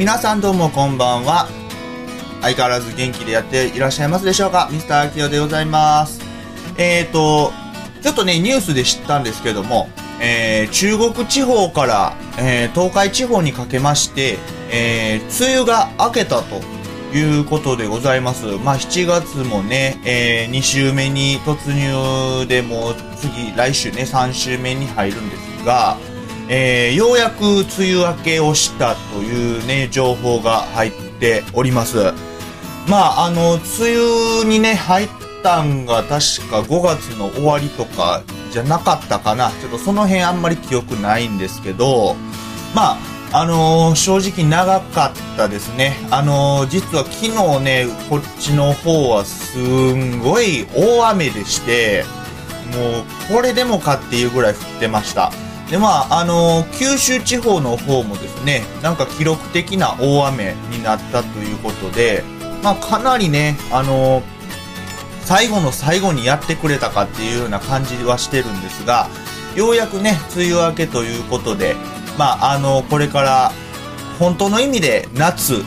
皆さんどうもこんばんは。相変わらず元気でやっていらっしゃいますでしょうか？ミスターキオでございます。えーと、ちょっとね、ニュースで知ったんですけども、えー、中国地方から、えー東海地方にかけまして、えー梅雨が明けたということでございます。まあ、7月もね、え2週目に突入でもう次、来週ね、3週目に入るんですが、えーようやく梅雨明けをしたというね、情報が入っております。まあ、あの、梅雨にね、入ったんが確か5月の終わりとかじゃなかったかな。ちょっとその辺あんまり記憶ないんですけど、まあ、あのー正直長かったですね。あのー実は昨日ね、こっちの方はすんごい大雨でして、もうこれでもかっていうぐらい降ってました。で、まあ、あのー九州地方の方もですね、なんか記録的な大雨になったということで、まあ、かなりね、あのー最後の最後にやってくれたかっていうような感じはしてるんですが、ようやくね、梅雨明けということで、まあ、あのこれから、本当の意味で夏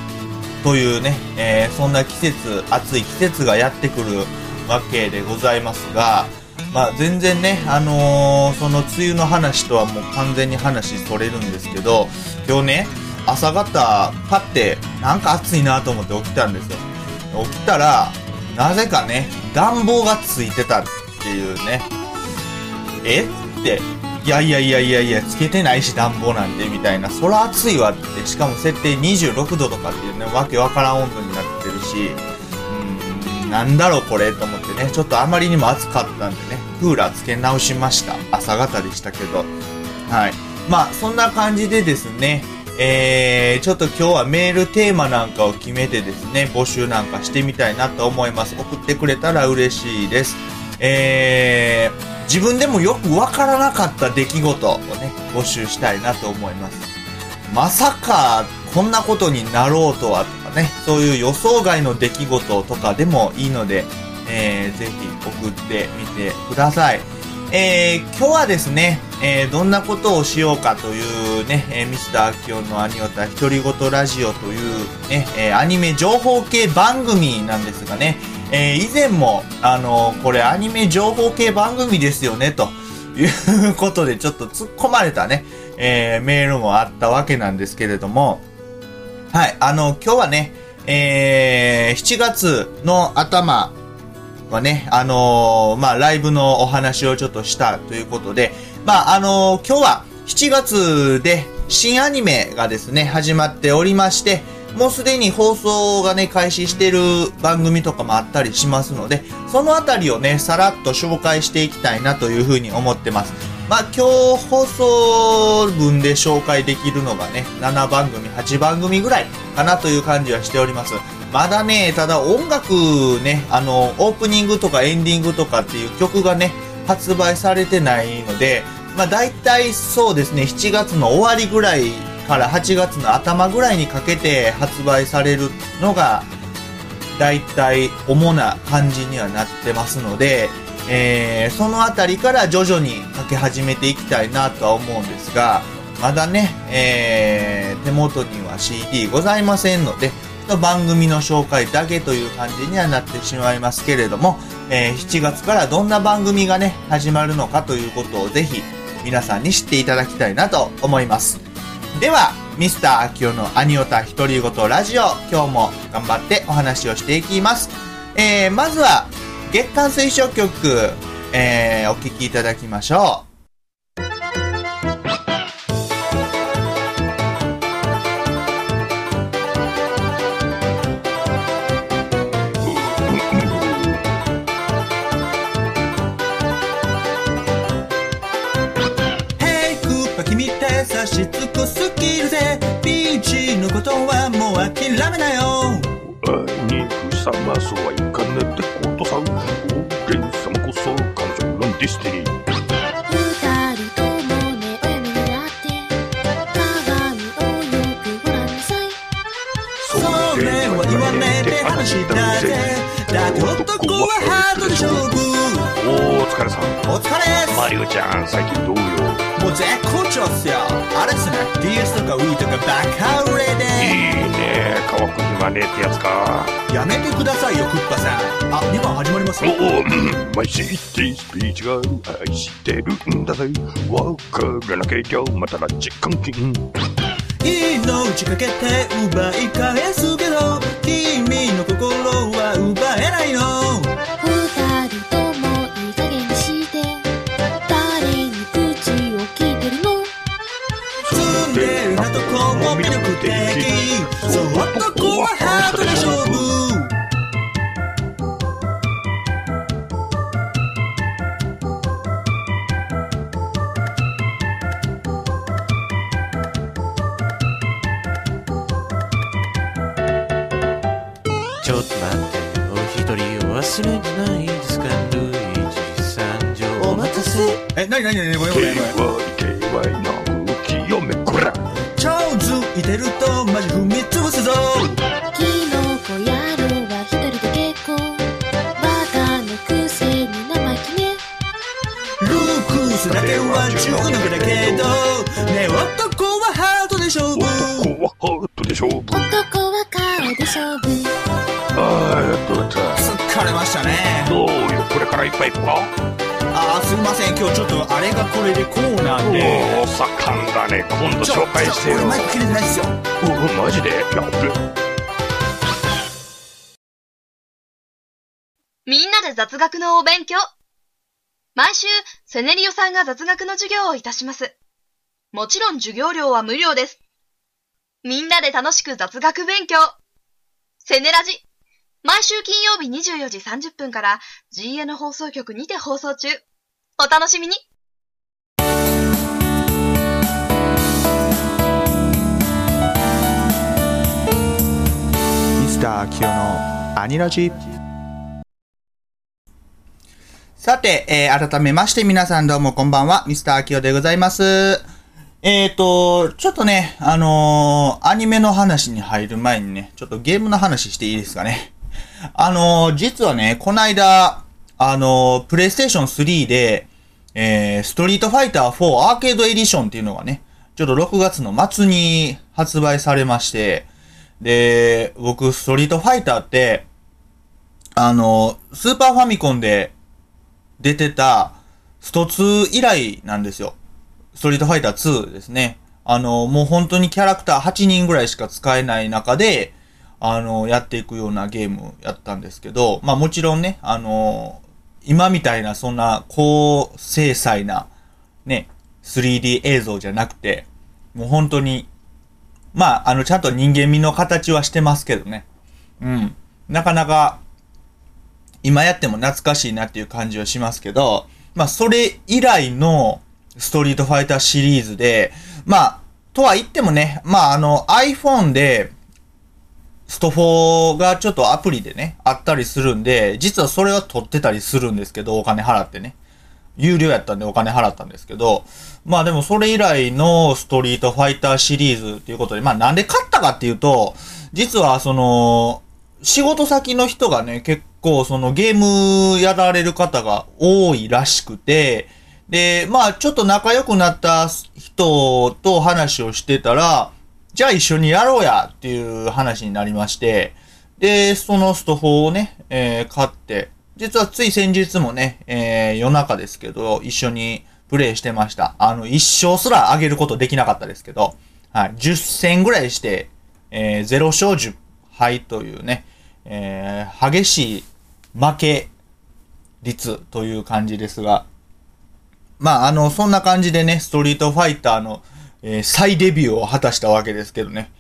というね、えそんな季節、暑い季節がやってくるわけでございますが、まあ、全然ね、あのーその梅雨の話とはもう完全に話それるんですけど、今日ね、朝方、パって、なんか暑いなと思って起きたんですよ。起きたら、なぜかね、暖房がついてたっていうね。え？って、いやいやいやいやいや、つけてないし暖房なんてみたいな。そら暑いわって、しかも設定26度とかっていうね、わけわからん温度になってるし、なんだろうこれと思ってね、ちょっとあまりにも暑かったんでね、クーラーつけ直しました。朝方でしたけど。はい。まあ、そんな感じでですね、えー、ちょっと今日はメールテーマなんかを決めてですね、募集なんかしてみたいなと思います。送ってくれたら嬉しいです。えー、自分でもよくわからなかった出来事をね、募集したいなと思います。まさか、こんなことになろうとはとかね、そういう予想外の出来事とかでもいいので、えー、ぜひ送ってみてください。えー、今日はですね、えー、どんなことをしようかというね、えー、ミスターアキオンのアニオタ独り言ラジオというね、えーアニメ情報系番組なんですがね、えー以前も、あのこれアニメ情報系番組ですよね、ということでちょっと突っ込まれたね、えーメールもあったわけなんですけれども、はい、あの、今日はね、えー7月の頭はね、あのーまあ、ライブのお話をちょっとしたということで、まあ、あのー今日は7月で新アニメがですね、始まっておりまして、もうすでに放送がね、開始してる番組とかもあったりしますので、そのあたりをね、さらっと紹介していきたいなというふうに思ってます。まあ、今日放送分で紹介できるのがね、7番組、8番組ぐらいかなという感じはしております。まだね、ただ音楽ね、あの、オープニングとかエンディングとかっていう曲がね、発売されてないので、まあ大体そうですね、7月の終わりぐらいから8月の頭ぐらいにかけて発売されるのが、大体主な感じにはなってますので、えーそのあたりから徐々にかけ始めていきたいなとは思うんですが、まだね、えー手元には CD ございませんので、番組の紹介だけという感じにはなってしまいますけれども、えー7月からどんな番組がね、始まるのかということをぜひ皆さんに知っていただきたいなと思います。では、ミスター秋代のアニオタ独り言ラジオ、今日も頑張ってお話をしていきます。えーまずは、月刊推奨曲、えーお聴きいただきましょう。ヘイクッパ君って差し尽くすぎるぜビーチのことはもう諦めなよ肉様そうはいかねてことさんおげん様こそ彼女のディスティニー二人とも目を見合って。鏡をよくご覧なさい。それは言わねえって話だぜだって男はハートで勝負お疲れさん。お疲れです。マリオちゃん、最近どうよ？もう絶好調っすよ。あれっすね。DS とか Wii とかバカ売れいいでね乾く暇ねえってやつか。やめてくださいよクッパさん。あ2番始まりますおよ。お、うん、マイシティスピーチが愛してるんだぜ。わからなきゃまたラジ監禁。命かけて奪い返すけど勝負男はハートで勝負。男は顔で勝負ああ、やっとった。疲れましたねどうよ、これからいっぱい行くかあーすいません今日ちょっとあれがこれでこうなんでおお、盛んだね。今度紹介してよ。俺マイク切れてないっすよおお、マジで？やっべ。みんなで雑学のお勉強。毎週、セネリオさんが雑学の授業をいたします。もちろん授業料は無料です。みんなで楽しく雑学勉強。セネラジ。毎週金曜日24時30分から GN 放送局にて放送中。お楽しみに。ミスターキヨのアニラジさて、えー改めまして皆さんどうもこんばんは、ミスターキヨでございます。えーと、ちょっとね、あのーアニメの話に入る前にね、ちょっとゲームの話していいですかね。あのー実はね、こないだ、あのープレイステーション3で、えー、ストリートファイター4アーケードエディションっていうのがね、ちょっと6月の末に発売されまして、で、僕、ストリートファイターって、あの、スーパーファミコンで出てたスト2以来なんですよ。ストリートファイター2ですね。あの、もう本当にキャラクター8人ぐらいしか使えない中で、あの、やっていくようなゲームやったんですけど、まあもちろんね、あの、今みたいなそんな高精細なね、3D 映像じゃなくて、もう本当に、まあ、あの、ちゃんと人間味の形はしてますけどね。うん。なかなか、今やっても懐かしいなっていう感じはしますけど、まあ、それ以来のストリートファイターシリーズで、まあ、とは言ってもね、まあ、あの、iPhone で、スト4がちょっとアプリでね、あったりするんで、実はそれは取ってたりするんですけど、お金払ってね。有料やったんでお金払ったんですけど、まあでもそれ以来のストリートファイターシリーズっていうことで、まあなんで買ったかっていうと、実はその、仕事先の人がね、結構そのゲームやられる方が多いらしくて、で、まあちょっと仲良くなった人と話をしてたら、じゃあ一緒にやろうやっていう話になりまして、で、そのスト4をね、えー買って、実はつい先日もね、えー夜中ですけど、一緒にプレイしてました。あの、一勝すら上げることできなかったですけど、はい、10戦ぐらいして、えー0勝10敗というね、えー激しい負け率という感じですが、まあ、あの、そんな感じでね、ストリートファイターの、えー再デビューを果たしたわけですけどね。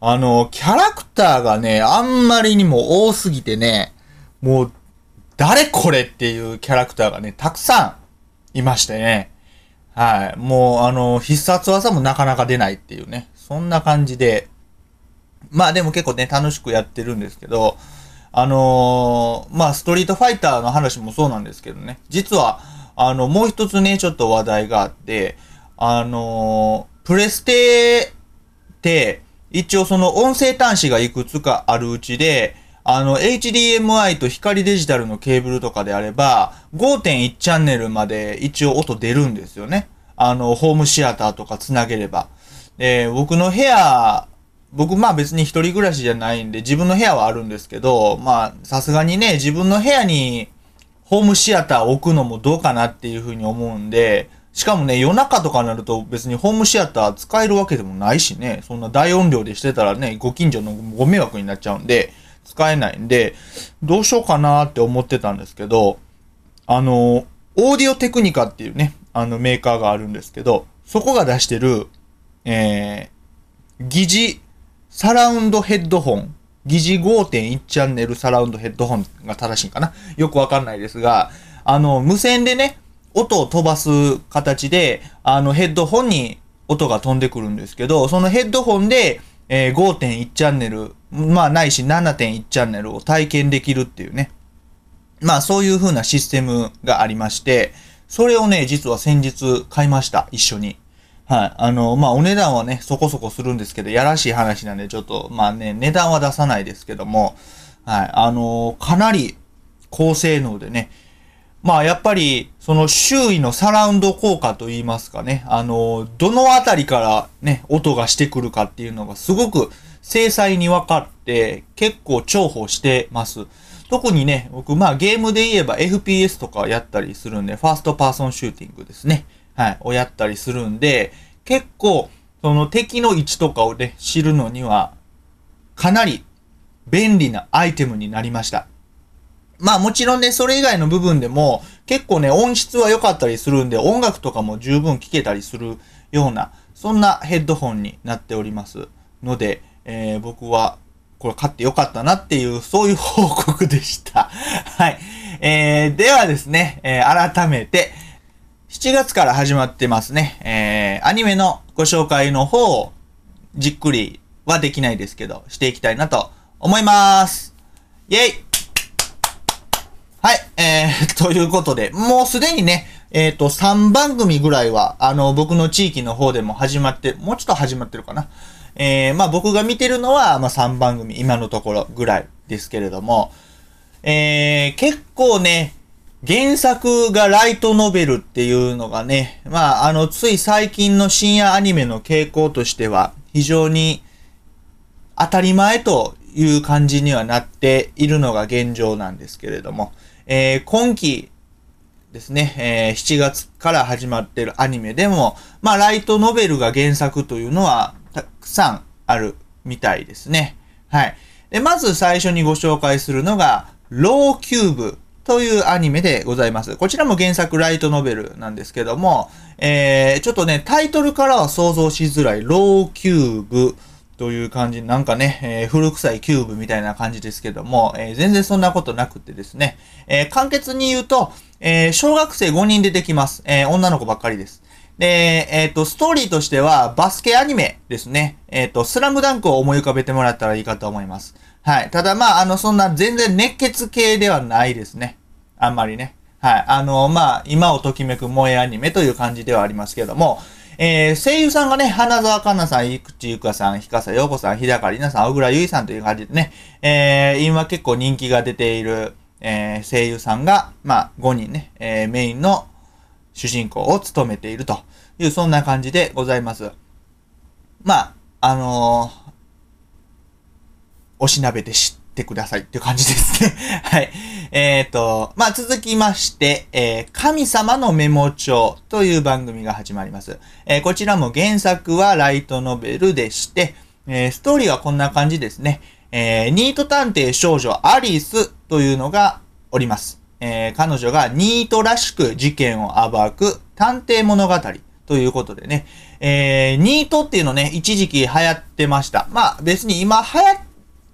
あの、キャラクターがね、あんまりにも多すぎてね、もう、誰これっていうキャラクターがね、たくさんいましてね。はい。もう、あの、必殺技もなかなか出ないっていうね。そんな感じで。まあでも結構ね、楽しくやってるんですけど、あのーまあ、ストリートファイターの話もそうなんですけどね。実は、あの、もう一つね、ちょっと話題があって、あのープレステって、一応その音声端子がいくつかあるうちで、あの、HDMI と光デジタルのケーブルとかであれば、5.1チャンネルまで一応音出るんですよね。あの、ホームシアターとかつなげれば。で、僕の部屋、僕まあ別に一人暮らしじゃないんで、自分の部屋はあるんですけど、まあさすがにね、自分の部屋にホームシアター置くのもどうかなっていうふうに思うんで、しかもね、夜中とかになると別にホームシアター使えるわけでもないしね、そんな大音量でしてたらね、ご近所のご迷惑になっちゃうんで、使えないんで、どうしようかなって思ってたんですけど、あの、オーディオテクニカっていうね、あのメーカーがあるんですけど、そこが出してる、えー、疑似サラウンドヘッドホン。疑似5.1チャンネルサラウンドヘッドホンが正しいかな？よくわかんないですが、あの、無線でね、音を飛ばす形で、あの、ヘッドホンに音が飛んでくるんですけど、そのヘッドホンで、えー、5.1チャンネル、まあないし7.1チャンネルを体験できるっていうね。まあそういう風なシステムがありまして、それをね、実は先日買いました。一緒に。はい。あの、まあお値段はね、そこそこするんですけど、やらしい話なんで、ちょっと、まあね、値段は出さないですけども、はい。あの、かなり高性能でね、まあやっぱり、その周囲のサラウンド効果といいますかね、あの、どのあたりからね、音がしてくるかっていうのがすごく精細に分かって、結構重宝してます。特にね、僕まあゲームで言えば FPS とかやったりするんで、 first person shooting ですね。はい、をやったりするんで、結構、その敵の位置とかをね、知るのには、かなり便利なアイテムになりました。まあもちろんね、それ以外の部分でも結構ね、音質は良かったりするんで、音楽とかも十分聴けたりするような、そんなヘッドホンになっております。ので、えー僕はこれ買って良かったなっていう、そういう報告でした。はい。えー、ではですね、えー改めて、7月から始まってますね。えー、アニメのご紹介の方を、じっくりはできないですけど、していきたいなと思います。イェイはい、えー、ということで、もうすでにね、えっ、と、3番組ぐらいは、あの、僕の地域の方でも始まって、もうちょっと始まってるかな。えー、まあ僕が見てるのは、まあ3番組、今のところぐらいですけれども、えー、結構ね、原作がライトノベルっていうのがね、まああの、つい最近の深夜アニメの傾向としては、非常に当たり前という感じにはなっているのが現状なんですけれども、えー今期ですね、えー7月から始まってるアニメでも、まあ、ライトノベルが原作というのはたくさんあるみたいですね。はい。で、まず最初にご紹介するのが、ローキューブというアニメでございます。こちらも原作ライトノベルなんですけども、えー、ちょっとね、タイトルからは想像しづらい、ローキューブという感じ、なんかね、えー古臭いキューブみたいな感じですけども、えー全然そんなことなくてですね、えー簡潔に言うと、えー小学生5人出てきます。えー女の子ばっかりです。で、えっ、と、ストーリーとしては、バスケアニメですね。えっ、と、スラムダンクを思い浮かべてもらったらいいかと思います。はい。ただ、まあ、あの、そんな全然熱血系ではないですね。あんまりね。はい。あの、まあ、今をときめく萌えアニメという感じではありますけども、えー、声優さんがね、花澤香菜さん、井口ゆかさん、日笠陽子さん、日高里奈さん、小倉優衣さんという感じでね、えー、今結構人気が出ている、えー、声優さんが、まあ、5人ね、えー、メインの主人公を務めているという、そんな感じでございます。まあ、あのーおしなべで知ってくださいっていう感じですね。はい。えっ、と、まあ、続きまして、えー神様のメモ帳という番組が始まります。えーこちらも原作はライトノベルでして、えストーリーはこんな感じですね。えニート探偵少女アリスというのがおります。え彼女がニートらしく事件を暴く探偵物語ということでね、えーニートっていうのね、一時期流行ってました。まあ別に今流行っ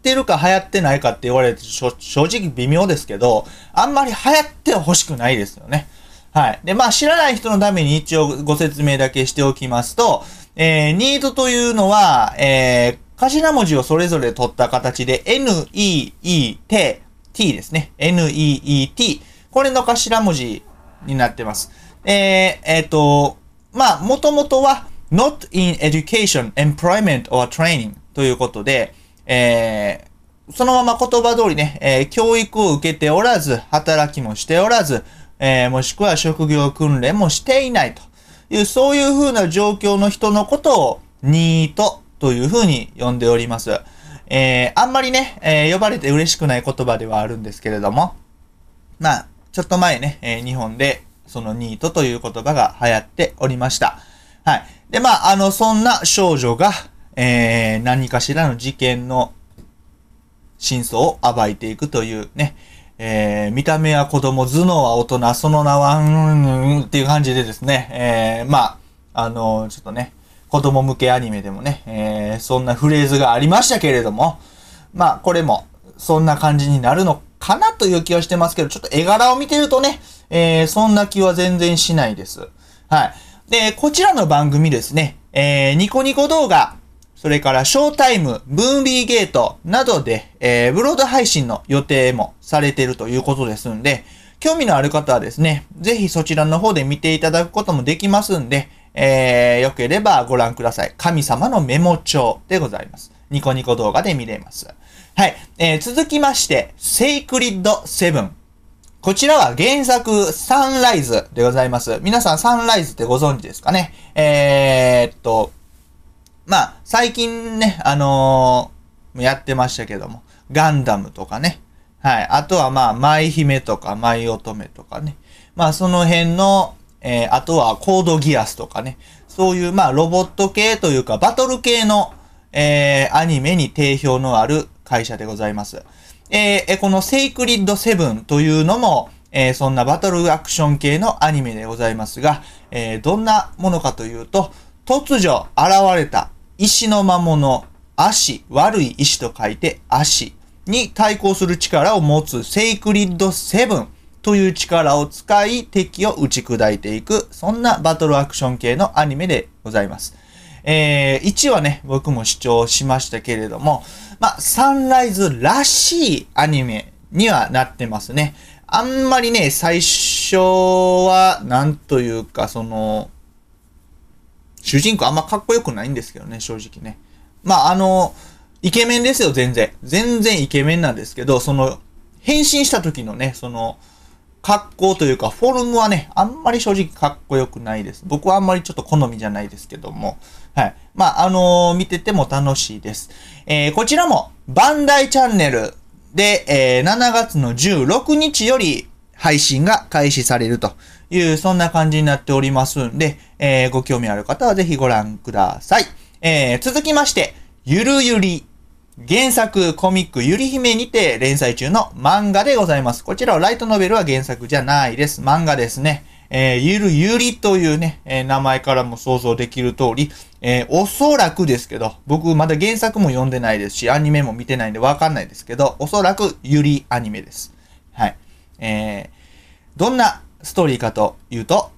ってるか流行ってないかって言われるとしょ正直微妙ですけど、あんまり流行っては欲しくないですよね。はい。で、まあ知らない人のために一応ご説明だけしておきますと、えーニートというのは、えー頭文字をそれぞれ取った形で N-E-E-T、T ですね。N-E-E-T。これの頭文字になってます。えー、えっ、と、まあ、もともとは not in education, employment or training ということで、えー、そのまま言葉通りね、えー教育を受けておらず、働きもしておらず、えーもしくは職業訓練もしていないという、そういう風な状況の人のことを、ニートという風に呼んでおります。えーあんまりね、えー呼ばれて嬉しくない言葉ではあるんですけれども、まあ、ちょっと前ね、えー日本で、そのニートという言葉が流行っておりました。はい。で、まあ、あの、そんな少女が、えー何かしらの事件の真相を暴いていくというね、えー見た目は子供、頭脳は大人、その名は、うん、うん、っていう感じでですね、えーまあ、あのちょっとね、子供向けアニメでもね、えーそんなフレーズがありましたけれども、まあ、これも、そんな感じになるのかなという気はしてますけど、ちょっと絵柄を見てるとね、えーそんな気は全然しないです。はい。で、こちらの番組ですね、えーニコニコ動画、それからショータイム、ブーンビーゲートなどで、えーブロード配信の予定もされているということですんで、興味のある方はですね、ぜひそちらの方で見ていただくこともできますんで、えー、よければご覧ください。神様のメモ帳でございます。ニコニコ動画で見れます。はい。えー続きまして、セイクリッドセブン。こちらは原作サンライズでございます。皆さんサンライズってご存知ですかね？えー、っと、まあ、最近ね、あのーやってましたけども、ガンダムとかね。はい。あとはまあ、舞姫とか舞乙女とかね。まあ、その辺の、えーあとはコードギアスとかね。そういうまあ、ロボット系というか、バトル系の、えーアニメに定評のある会社でございます。えーこのセイクリッドセブンというのも、えーそんなバトルアクション系のアニメでございますが、えーどんなものかというと、突如現れた石の魔物、足、悪い石と書いて足に対抗する力を持つセイクリッドセブンという力を使い敵を打ち砕いていく、そんなバトルアクション系のアニメでございます。えー、1話ね、僕も視聴しましたけれども、まあ、サンライズらしいアニメにはなってますね。あんまりね、最初は、なんというか、その、主人公あんまかっこよくないんですけどね、正直ね。まあ、あの、イケメンですよ、全然。全然イケメンなんですけど、その、変身した時のね、その、格好というか、フォルムはね、あんまり正直かっこよくないです。僕はあんまりちょっと好みじゃないですけども。はい。まあ、あのー見てても楽しいです。えーこちらも、バンダイチャンネルで、えー7月の16日より配信が開始されるという、そんな感じになっておりますんで、えーご興味ある方はぜひご覧ください。えー続きまして、ゆるゆり。原作コミックゆり姫にて連載中の漫画でございます。こちらはライトノベルは原作じゃないです。漫画ですね。えーゆるゆりというね、えー名前からも想像できる通り、えーおそらくですけど、僕まだ原作も読んでないですし、アニメも見てないんでわかんないですけど、おそらくゆりアニメです。はい。えーどんなストーリーかというと、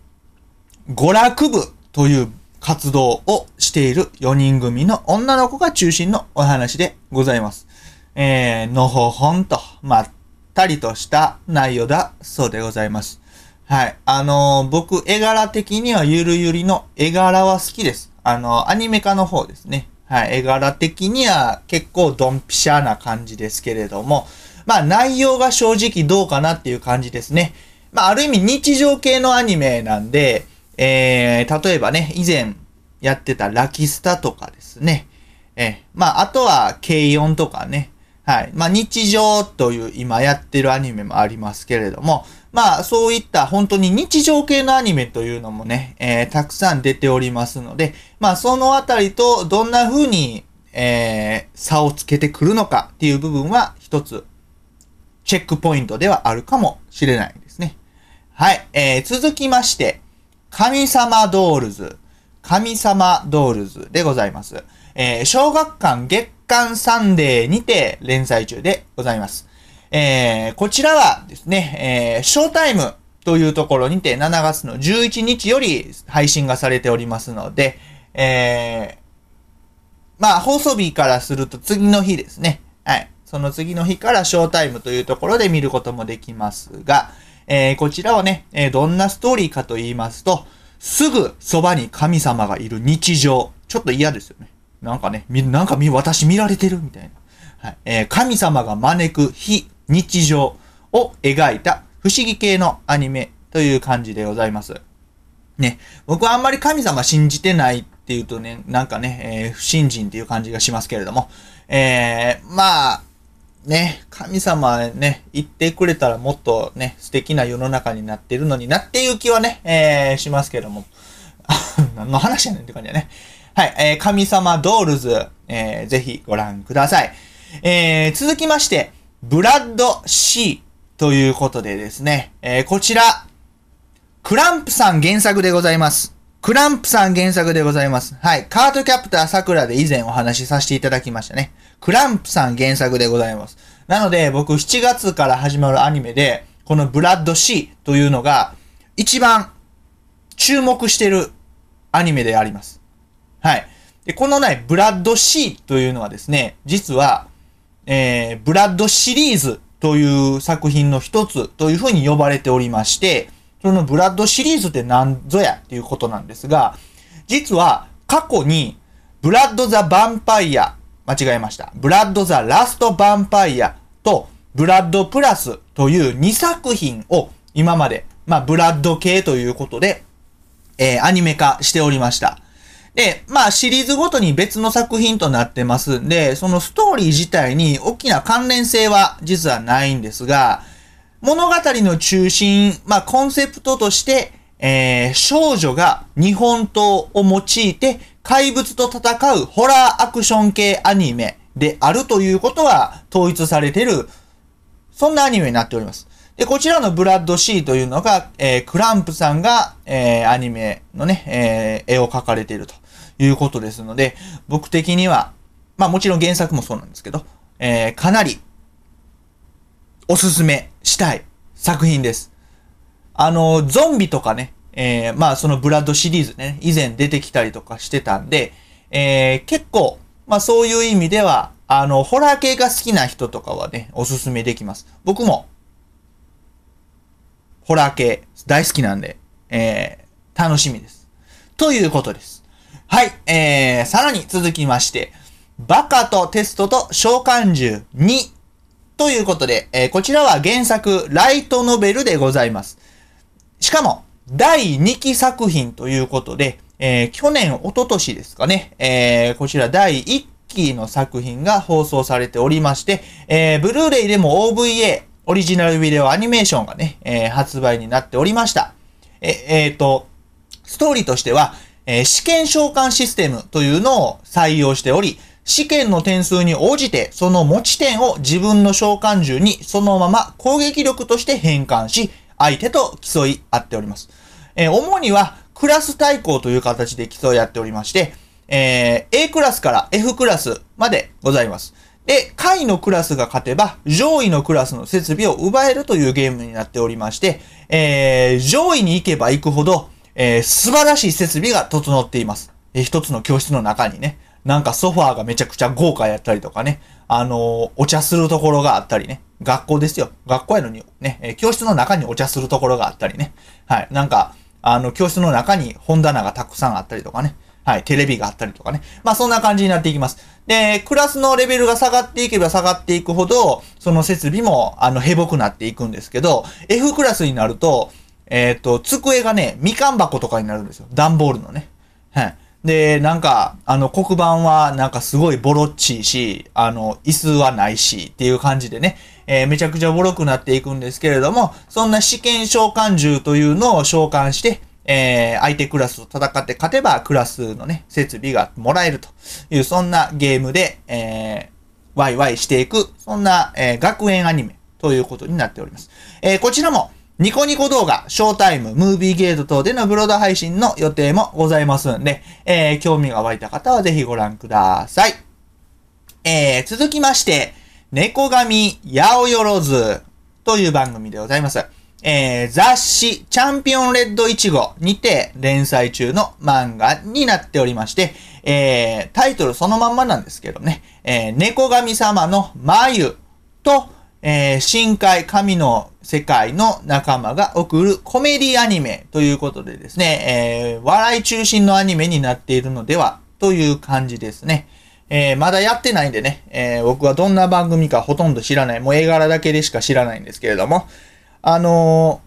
娯楽部という活動をしている4人組の女の子が中心のお話でございます。えー、のほほんと、まったりとした内容だそうでございます。はい。あのー僕、絵柄的にはゆるゆりの絵柄は好きです。あのーアニメ化の方ですね。はい。絵柄的には結構ドンピシャな感じですけれども、まあ内容が正直どうかなっていう感じですね。まあある意味日常系のアニメなんで、えー、例えばね、以前やってたラキスタとかですね。えー、まああとは軽音とかね。はい。まあ日常という今やってるアニメもありますけれども、まあそういった本当に日常系のアニメというのもね、えーたくさん出ておりますので、まあそのあたりとどんな風に、えー差をつけてくるのかっていう部分は一つチェックポイントではあるかもしれない。はい。えー続きまして、神様ドールズ。神様ドールズでございます。えー小学館月刊サンデーにて連載中でございます。えーこちらはですね、えーショータイムというところにて7月の11日より配信がされておりますので、えーまあ、放送日からすると次の日ですね。はい。その次の日からショータイムというところで見ることもできますが、えーこちらはね、えーどんなストーリーかと言いますと、すぐそばに神様がいる日常。ちょっと嫌ですよね。なんかね、みなんかみ、私見られてるみたいな。はいえー神様が招く非日常を描いた不思議系のアニメという感じでございます。ね、僕はあんまり神様信じてないっていうとね、なんかね、えー不信心っていう感じがしますけれども、えー、まあ、ね、神様ね、言ってくれたらもっとね、素敵な世の中になってるのになっていう気はね、えー、しますけども。何の話やねんって感じだね。はい、えー、神様ドールズ、えー、ぜひご覧ください。えー、続きまして、ブラッド C ということでですね、えー、こちら、クランプさん原作でございます。クランプさん原作でございます。はい。カートキャプター桜で以前お話しさせていただきましたね。クランプさん原作でございます。なので、僕7月から始まるアニメで、このブラッド C というのが、一番注目してるアニメであります。はい。で、このね、ブラッド C というのはですね、実は、えー、ブラッドシリーズという作品の一つというふうに呼ばれておりまして、そのブラッドシリーズって何ぞやっていうことなんですが、実は過去にブラッド・ザ・ヴァンパイア、間違えました。ブラッド・ザ・ラスト・ヴァンパイアとブラッド・プラスという2作品を今まで、まあブラッド系ということで、えーアニメ化しておりました。で、まあシリーズごとに別の作品となってますんで、そのストーリー自体に大きな関連性は実はないんですが、物語の中心、まあコンセプトとして、えー少女が日本刀を用いて怪物と戦うホラーアクション系アニメであるということは統一されている、そんなアニメになっております。で、こちらのブラッド C というのが、えークランプさんが、えーアニメのね、えー絵を描かれているということですので、僕的には、まあもちろん原作もそうなんですけど、えーかなりおすすめしたい作品です。あの、ゾンビとかね、えーまあそのブラッドシリーズね、以前出てきたりとかしてたんで、えー結構、まあそういう意味では、あの、ホラー系が好きな人とかはね、おすすめできます。僕も、ホラー系大好きなんで、えー楽しみです。ということです。はい、えー、さらに続きまして、バカとテストと召喚獣2ということで、えーこちらは原作ライトノベルでございます。しかも、第2期作品ということで、えー去年、一昨年ですかね、えーこちら第1期の作品が放送されておりまして、えー、ブルーレイでも OVA、オリジナルビデオアニメーションがね、えー発売になっておりました。え、えーと、ストーリーとしては、えー試験召喚システムというのを採用しており、試験の点数に応じて、その持ち点を自分の召喚獣にそのまま攻撃力として変換し、相手と競い合っております。えー主には、クラス対抗という形で競い合っておりまして、えー A クラスから F クラスまでございます。で、下位のクラスが勝てば、上位のクラスの設備を奪えるというゲームになっておりまして、えー上位に行けば行くほど、えー素晴らしい設備が整っています。えー一つの教室の中にね、なんかソファーがめちゃくちゃ豪華やったりとかね、あのーお茶するところがあったりね、学校ですよ。学校やのにね、え教室の中にお茶するところがあったりね、はい、なんか、あの、教室の中に本棚がたくさんあったりとかね、はい、テレビがあったりとかね。まあそんな感じになっていきます。で、クラスのレベルが下がっていけば下がっていくほど、その設備も、あの、へぼくなっていくんですけど、F クラスになると、えっ、と、机がね、みかん箱とかになるんですよ。段ボールのね。はい。で、なんか、あの、黒板はなんかすごいボロっちいし、あの、椅子はないし、っていう感じでね、えーめちゃくちゃボロくなっていくんですけれども、そんな試験召喚獣というのを召喚して、えー相手クラスと戦って勝てばクラスのね、設備がもらえるという、そんなゲームで、えーワイワイしていく、そんな、えー学園アニメということになっております。えーこちらも、ニコニコ動画、ショータイム、ムービーゲート等でのブロード配信の予定もございますんで、えー興味が湧いた方はぜひご覧ください。えー続きまして、猫神八百万という番組でございます。えー雑誌チャンピオンレッド1号にて連載中の漫画になっておりまして、えータイトルそのまんまなんですけどね、えー猫神様の眉と、えー深海神の世界の仲間が送るコメディアニメということでですね、えー笑い中心のアニメになっているのではという感じですね。えーまだやってないんでね、え僕はどんな番組かほとんど知らない。もう絵柄だけでしか知らないんですけれども、あの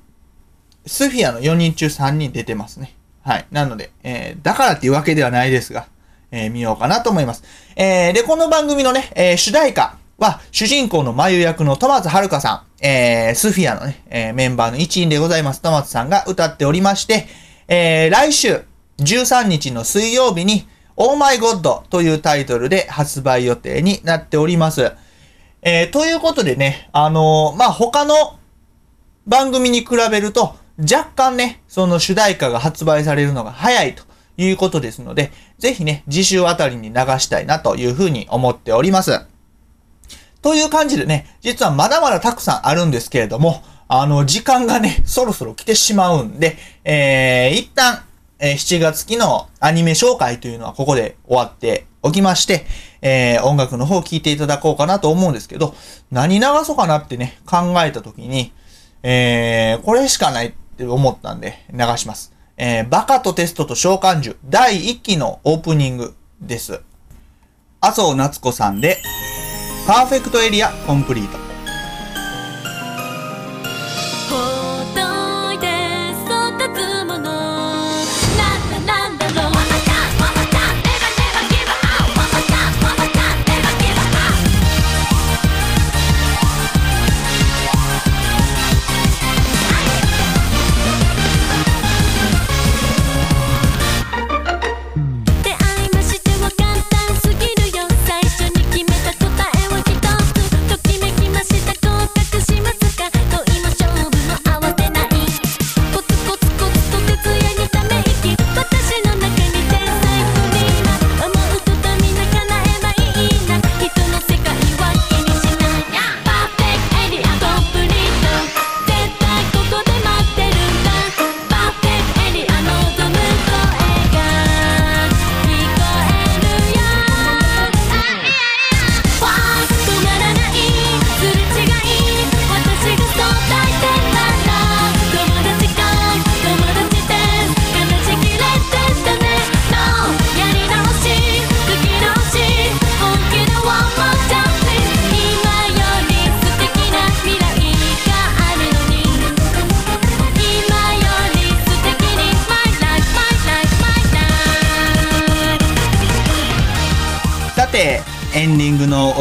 スフィアの4人中3人出てますね。はい。なので、えだからっていうわけではないですが、え見ようかなと思います。えで、この番組のね、え主題歌は、主人公の眉役の戸松遥さん、えースフィアのね、えーメンバーの一員でございます、戸松さんが歌っておりまして、えー来週、13日の水曜日に、オーマイゴッドというタイトルで発売予定になっております。えーということでね、あのーまあ、他の番組に比べると、若干ね、その主題歌が発売されるのが早いということですので、ぜひね、次週あたりに流したいなというふうに思っております。という感じでね、実はまだまだたくさんあるんですけれども、あの、時間がね、そろそろ来てしまうんで、えー、一旦、えー7月期のアニメ紹介というのはここで終わっておきまして、えー、音楽の方を聴いていただこうかなと思うんですけど、何流そうかなってね、考えたときに、えー、これしかないって思ったんで流します。えー、バカとテストと召喚獣第1期のオープニングです。麻生夏子さんで、パーフェクトエリアコンプリート。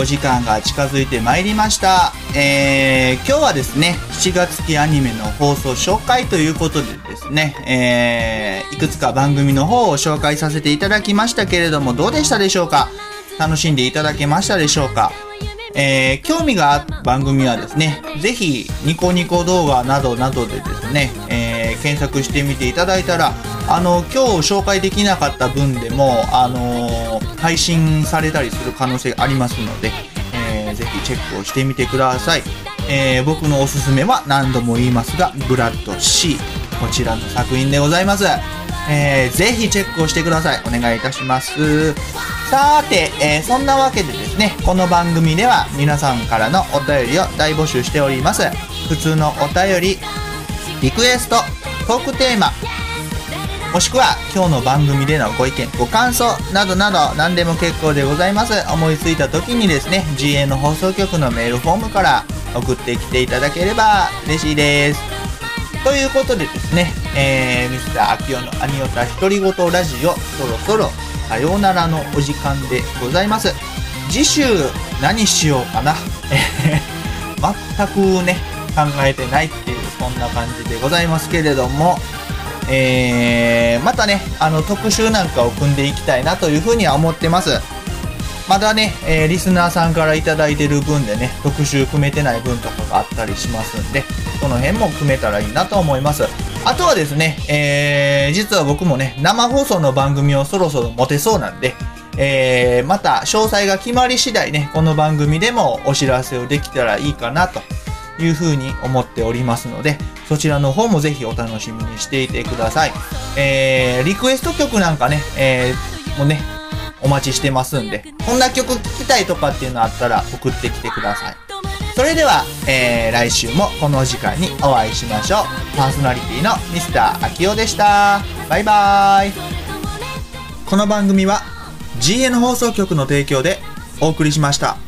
時間が近づいてまいりました。えー、今日はですね、7月期アニメの放送紹介ということでですね、えー、いくつか番組の方を紹介させていただきましたけれども、どうでしたでしょうか？楽しんでいただけましたでしょうか？えー、興味がある番組はですね、ぜひニコニコ動画などなどでですね、検索してみていただいたら、あの、今日紹介できなかった分でも、あの配信されたりする可能性ありますので、えーぜひチェックをしてみてください。えー僕のおすすめは何度も言いますが、ブラッド C。こちらの作品でございます。えーぜひチェックをしてください。お願いいたします。さて、えーそんなわけでですね、この番組では皆さんからのお便りを大募集しております。普通のお便り、リクエスト、トークテーマ、もしくは今日の番組でのご意見、ご感想などなど何でも結構でございます。思いついた時にですね、GA の放送局のメールフォームから送ってきていただければ嬉しいです。ということでですね、えー、ミスター秋代のアニオタ独り言ラジオ、そろそろさようならのお時間でございます。次週何しようかな。え 全くね、考えてないっていう、そんな感じでございますけれども、えー、またね、あの、特集なんかを組んでいきたいなというふうには思ってます。まだね、えーリスナーさんからいただいてる分でね、特集組めてない分とかがあったりしますんで、その辺も組めたらいいなと思います。あとはですね、えー、実は僕もね、生放送の番組をそろそろ持てそうなんで、えー、また詳細が決まり次第ね、この番組でもお知らせをできたらいいかなというふうに思っておりますので、そちらの方もぜひお楽しみにしていてください。えー、リクエスト曲なんかね、えー、もね、お待ちしてますんで、こんな曲聴きたいとかっていうのあったら送ってきてください。それでは、えー、来週もこの時間にお会いしましょう。パーソナリティのミスター秋代でした。バイバーイ。この番組は、GN 放送局の提供でお送りしました。